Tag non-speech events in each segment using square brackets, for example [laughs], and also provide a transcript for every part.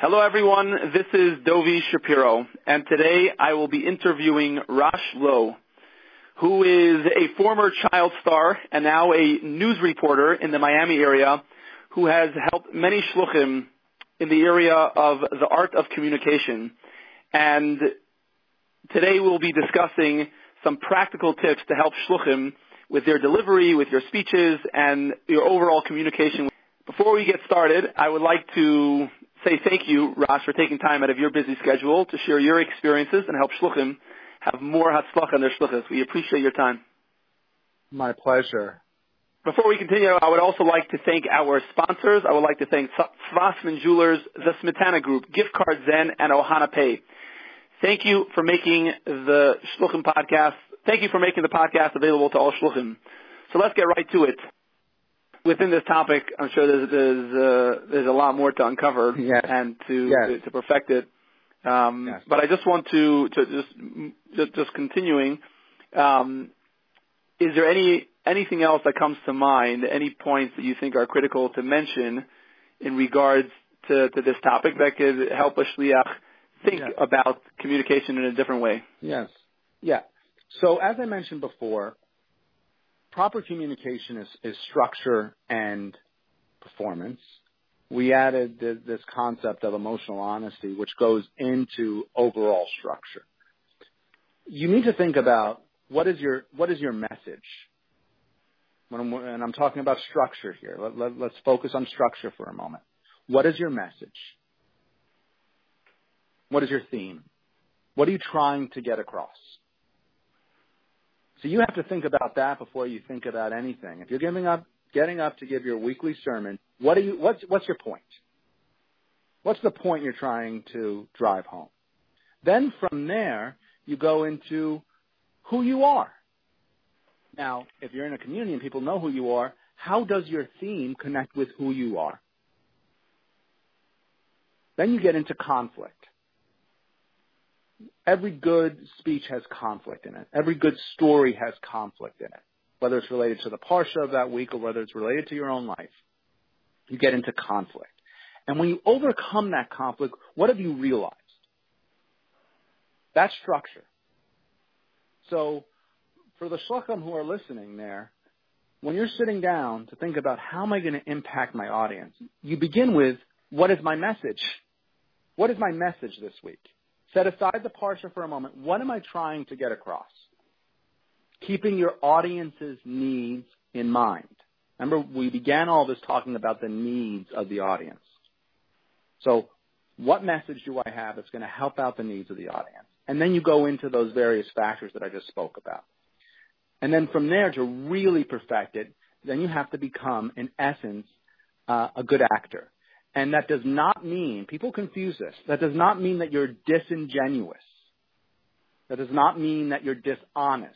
Hello everyone, this is Dovi Shapiro, and today I will be interviewing Rosh Lowe, who is a former child star and now a news reporter in the Miami area who has helped many shluchim in the area of the art of communication. And today we'll be discussing some practical tips to help shluchim with their delivery, with your speeches, and your overall communication. Before we get started, I would like to say thank you, Rosh, for taking time out of your busy schedule to share your experiences and help shluchim have more hatzlach in their shluchas. We appreciate your time. My pleasure. Before we continue, I would also like to thank our sponsors. I would like to thank Zwassman Jewelers, the Smetana Group, Gift Card Zen, and Ohana Pay. Thank you for making the Shluchim podcast. Thank you for making the podcast available to all Shluchim. So let's get right to it. Within this topic, I'm sure there's there's, uh, there's a lot more to uncover yes. and to, yes. to, to perfect it. Um, yes. But I just want to to just just, just continuing. Um, is there any anything else that comes to mind? Any points that you think are critical to mention in regards to, to this topic that could help a shliach think about communication in a different way? Yes. Yeah. So as I mentioned before, proper communication is, structure and performance. We added this, concept of emotional honesty, which goes into overall structure. You need to think about what is your what is your message. I'm, and I'm talking about structure here. Let, let, let's focus on structure for a moment. What is your message? What is your theme? What are you trying to get across? So you have to think about that before you think about anything. If you're giving up, getting up to give your weekly sermon, what are you, what's, what's your point? What's the point you're trying to drive home? Then from there, you go into who you are. Now, if you're in a community and people know who you are, how does your theme connect with who you are? Then you get into conflict. Every good speech has conflict in it. Every good story has conflict in it, whether it's related to the parsha of that week or whether it's related to your own life. You get into conflict. And when you overcome that conflict, what have you realized? That structure. So for the shluchim who are listening there, when you're sitting down to think about how am I going to impact my audience, you begin with what is my message? What is my message this week? Set aside the parsha for a moment. What am I trying to get across? Keeping your audience's needs in mind. Remember, we began all this talking about the needs of the audience. So, what message do I have that's going to help out the needs of the audience? And then you go into those various factors that I just spoke about. And then from there, to really perfect it, then you have to become, in essence, uh, a good actor. And that does not mean, people confuse this, that does not mean that you're disingenuous. That does not mean that you're dishonest.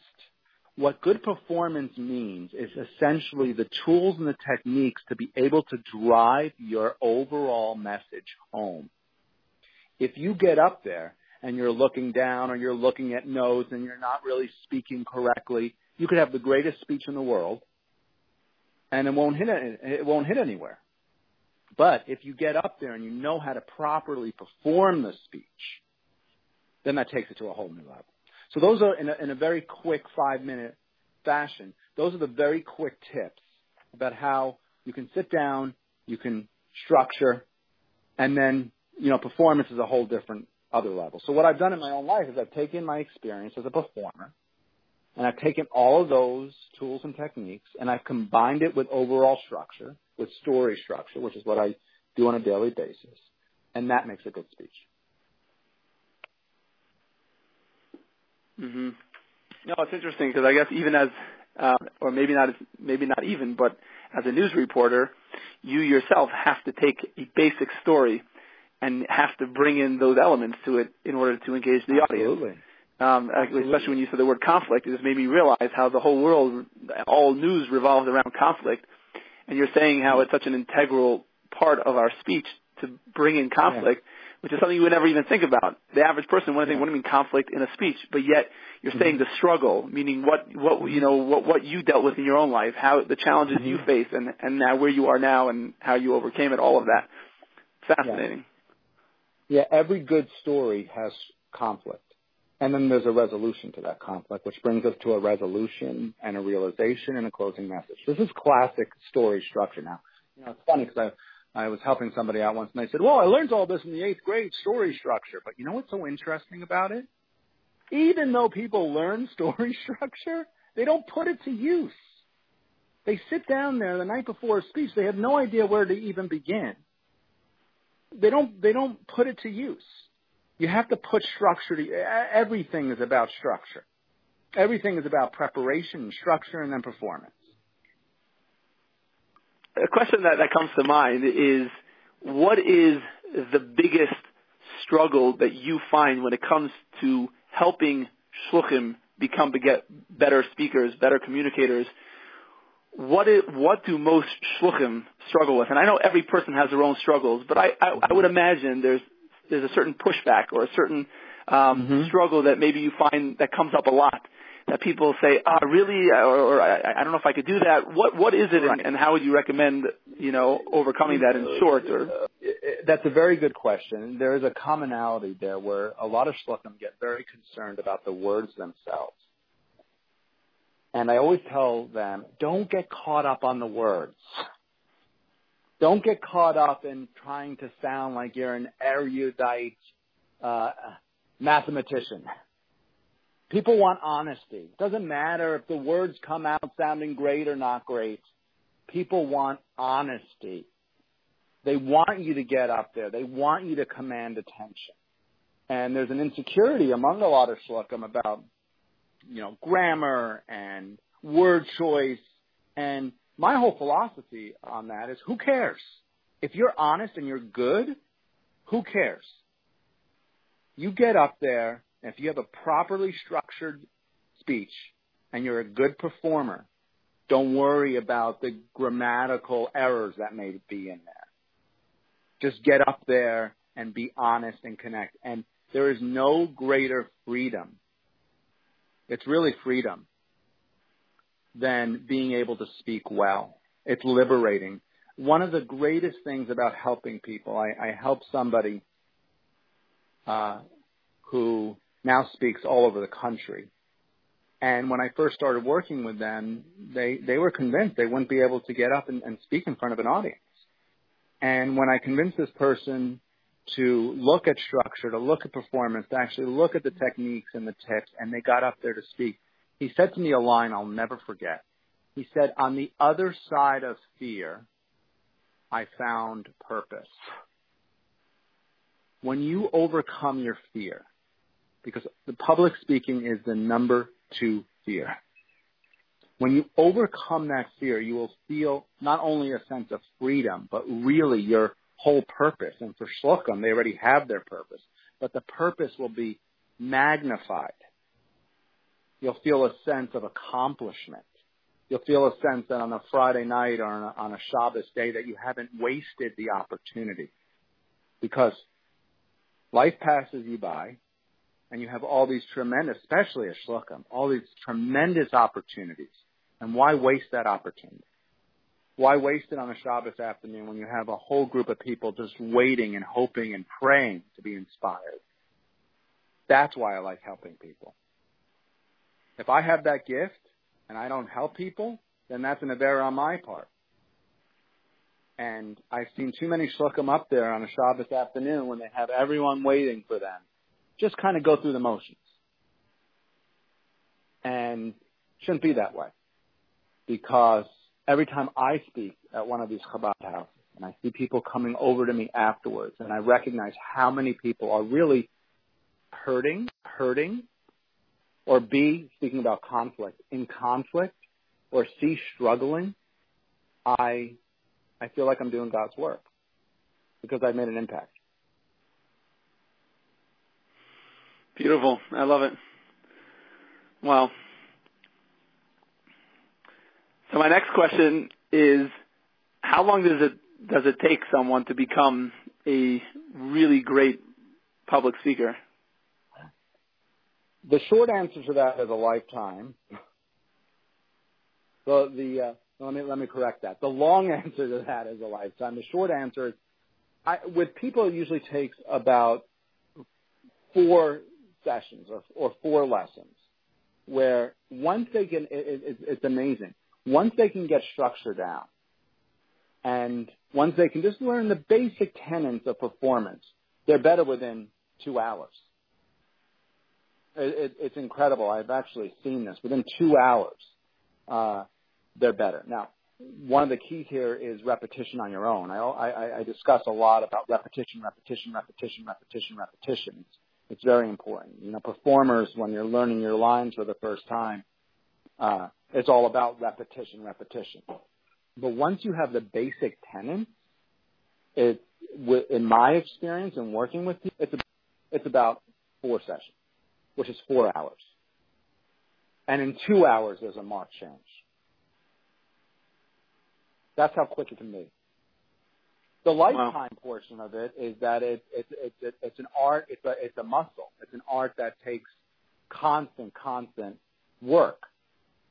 What good performance means is essentially the tools and the techniques to be able to drive your overall message home. If you get up there and you're looking down or you're looking at notes and you're not really speaking correctly, you could have the greatest speech in the world and it won't hit, it won't hit anywhere. But if you get up there and you know how to properly perform the speech, then that takes it to a whole new level. So those are in a, in a very quick five minute fashion. Those are the very quick tips about how you can sit down, you can structure, and then, you know, performance is a whole different other level. So what I've done in my own life is I've taken my experience as a performer and I've taken all of those tools and techniques and I've combined it with overall structure, with story structure, which is what I do on a daily basis. And that makes a good speech. Mm-hmm. No, it's interesting because I guess even as, uh, or maybe not, maybe not even, but as a news reporter, you yourself have to take a basic story and have to bring in those elements to it in order to engage the Absolutely. audience. Um, especially when you said the word conflict, it just made me realize how the whole world, all news revolves around conflict. And you're saying how it's such an integral part of our speech to bring in conflict, yeah. which is something you would never even think about. The average person wouldn't yeah. think, what do you mean conflict in a speech? But yet you're mm-hmm. saying the struggle, meaning what, what, you know, what, what you dealt with in your own life, how the challenges mm-hmm. you face and, and now where you are now and how you overcame it, all of that. Fascinating. Yeah, every good story has conflict. And then there's a resolution to that conflict, which brings us to a resolution and a realization and a closing message. This is classic story structure now. You know, it's funny because I, I was helping somebody out once and they said, well, I learned all this in the eighth grade story structure. But you know what's so interesting about it? Even though people learn [laughs] story structure, they don't put it to use. They sit down there the night before a speech. They have no idea where to even begin. They don't, they don't put it to use. You have to put structure to, everything is about structure. Everything is about preparation and structure and then performance. A question that, that comes to mind is, what is the biggest struggle that you find when it comes to helping shluchim become better speakers, better communicators? What is, what do most shluchim struggle with? And I know every person has their own struggles, but I, I, I would imagine there's there's a certain pushback or a certain um, mm-hmm. struggle that maybe you find that comes up a lot. That people say, "Ah, really?" Or, or I, I, don't know if I could do that. What What is it, right. and, and, how would you recommend, you know, overcoming that in short? Or that's a very good question. There is a commonality there where a lot of shluchim get very concerned about the words themselves. And I always tell them, don't get caught up on the words. [laughs] Don't get caught up in trying to sound like you're an erudite uh, mathematician. People want honesty. It doesn't matter if the words come out sounding great or not great. People want honesty. They want you to get up there. They want you to command attention. And there's an insecurity among a lot of shluchim about, you know, grammar and word choice and my whole philosophy on that is who cares? If you're honest and you're good, who cares? You get up there, and if you have a properly structured speech and you're a good performer, don't worry about the grammatical errors that may be in there. Just get up there and be honest and connect. And there is no greater freedom. It's really freedom than being able to speak well. It's liberating. One of the greatest things about helping people, I, I help somebody uh, who now speaks all over the country. And when I first started working with them, they, they were convinced they wouldn't be able to get up and, and speak in front of an audience. And when I convinced this person to look at structure, to look at performance, to actually look at the techniques and the tips, and they got up there to speak, he said to me a line I'll never forget. He said, on the other side of fear, I found purpose. When you overcome your fear, because the public speaking is the number two fear. When you overcome that fear, you will feel not only a sense of freedom, but really your whole purpose. And for Shluchim, they already have their purpose, but the purpose will be magnified you'll feel a sense of accomplishment. You'll feel a sense that on a Friday night or on a, Shabbos day that you haven't wasted the opportunity. Because life passes you by and you have all these tremendous, especially a shluchim, all these tremendous opportunities. And why waste that opportunity? Why waste it on a Shabbos afternoon when you have a whole group of people just waiting and hoping and praying to be inspired? That's why I like helping people. If I have that gift and I don't help people, then that's an avera on my part. And I've seen too many shluchim up there on a Shabbos afternoon when they have everyone waiting for them. Just kind of go through the motions. And shouldn't be that way. Because every time I speak at one of these Chabad houses, and I see people coming over to me afterwards, and I recognize how many people are really hurting, hurting, or B, speaking about conflict, in conflict, or C, struggling, I, I feel like I'm doing God's work because I've made an impact. Beautiful. I love it. Well, so my next question is, how long does it does it take someone to become a really great public speaker? The short answer to that is a lifetime. The the uh, let me let me correct that. The long [laughs] answer to that is a lifetime. The short answer is I, with people, it usually takes about four sessions or, or four lessons where once they can, it, it, it's amazing. Once they can get structure down and once they can just learn the basic tenets of performance, they're better within two hours. It, it, it's incredible. I've actually seen this. Within two hours, uh, they're better. Now, one of the keys here is repetition on your own. I, I, I discuss a lot about repetition, repetition, repetition, repetition, repetition. It's, it's very important. You know, performers, when you're learning your lines for the first time, uh, it's all about repetition, repetition. But once you have the basic tenets, it, in my experience and working with people, it's, it's about four sessions, which is four hours. And in two hours, there's a marked change. That's how quick it can be. The lifetime wow. portion of it is that it, it, it, it, it's an art, it's a, it's a muscle. It's an art that takes constant, constant work.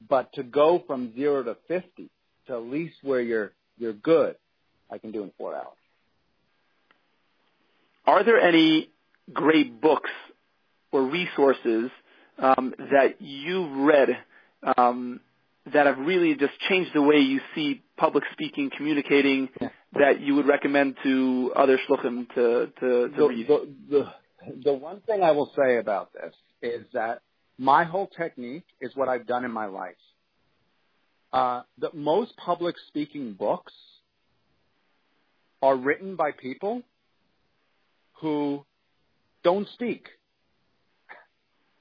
But to go from zero to 50 to at least where you're, you're good, I can do in four hours. Are there any great books or resources um, that you've read um, that have really just changed the way you see public speaking, communicating, yeah. that you would recommend to other shluchim to, to, to the, read? The, the, the one thing I will say about this is that my whole technique is what I've done in my life. Uh, the most public speaking books are written by people who don't speak.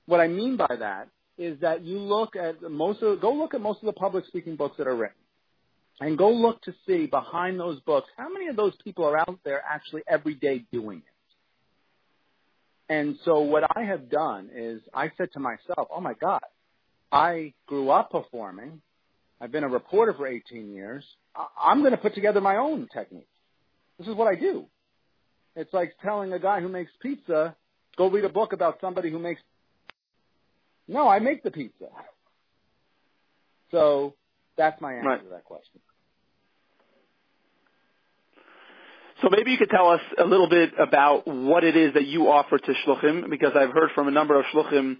What I mean by that is that you look at most of go look at most of the public speaking books that are written and go look to see behind those books how many of those people are out there actually every day doing it. And so what I have done is I said to myself, "Oh my god, I grew up performing. I've been a reporter for 18 years. I'm going to put together my own technique. This is what I do. It's like telling a guy who makes pizza, go read a book about somebody who makes no, I make the pizza. So that's my answer right. to that question. So maybe you could tell us a little bit about what it is that you offer to shluchim, because I've heard from a number of shluchim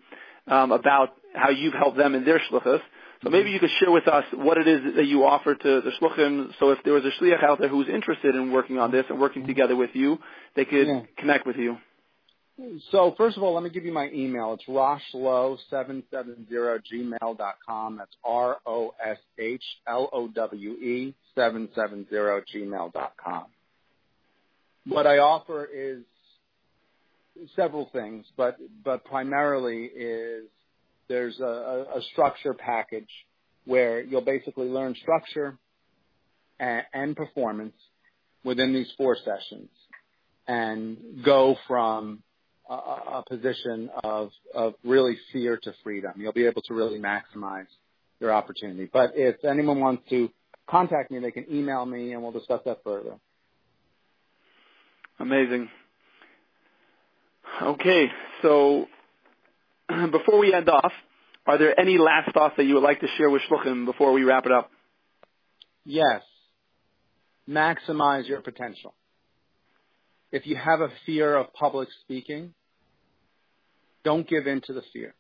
um, about how you've helped them in their shluchas. So maybe you could share with us what it is that you offer to the shluchim. So if there was a shliach out there who's interested in working on this and working together with you, they could yeah. connect with you. So first of all, let me give you my email. It's roshlowe770 gmail.com. That's R-O-S-H-L-O-W-E 770 gmail.com. What I offer is several things, but, but primarily is there's a, a structure package where you'll basically learn structure and, and performance within these four sessions and go from a, a position of, of really fear to freedom. You'll be able to really maximize your opportunity. But if anyone wants to contact me, they can email me and we'll discuss that further. Amazing. Okay, so [clears throat] before we end off, are there any last thoughts that you would like to share with Shluchim before we wrap it up? Yes. Maximize your potential if you have a fear of public speaking, don't give in to the fear.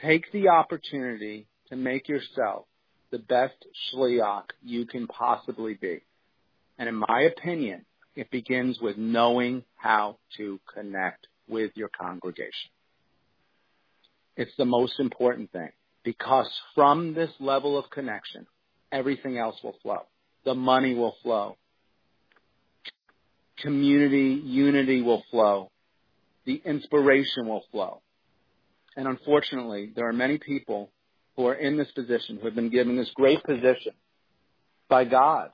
Take the opportunity to make yourself the best shliach you can possibly be. And in my opinion, it begins with knowing how to connect with your congregation. It's the most important thing because from this level of connection, everything else will flow. The money will flow community unity will flow. The inspiration will flow. And unfortunately, there are many people who are in this position, who have been given this great position by God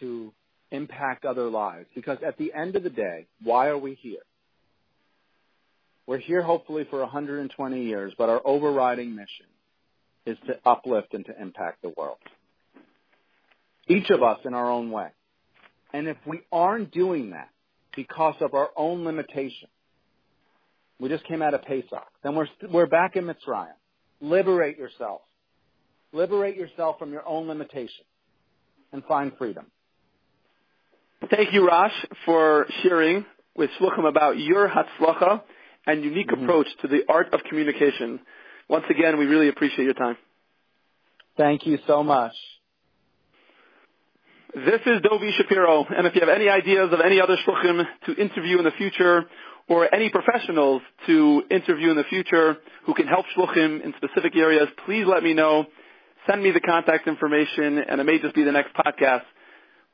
to impact other lives. Because at the end of the day, why are we here? We're here hopefully for 120 years, but our overriding mission is to uplift and to impact the world. Each of us in our own way. And if we aren't doing that because of our own limitation, we just came out of Pesach, then we're, we're back in Mitzrayim. Liberate yourself. Liberate yourself from your own limitation and find freedom. Thank you, Rosh, for sharing with Shluchim about your Hatzlacha and unique Mhm. approach to the art of communication. Once again, we really appreciate your time. Thank you so much. This is Dovi Shapiro, and if you have any ideas of any other shluchim to interview in the future, or any professionals to interview in the future who can help shluchim in specific areas, please let me know. Send me the contact information, and it may just be the next podcast.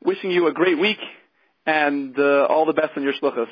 Wishing you a great week, and uh, all the best in your shluchas.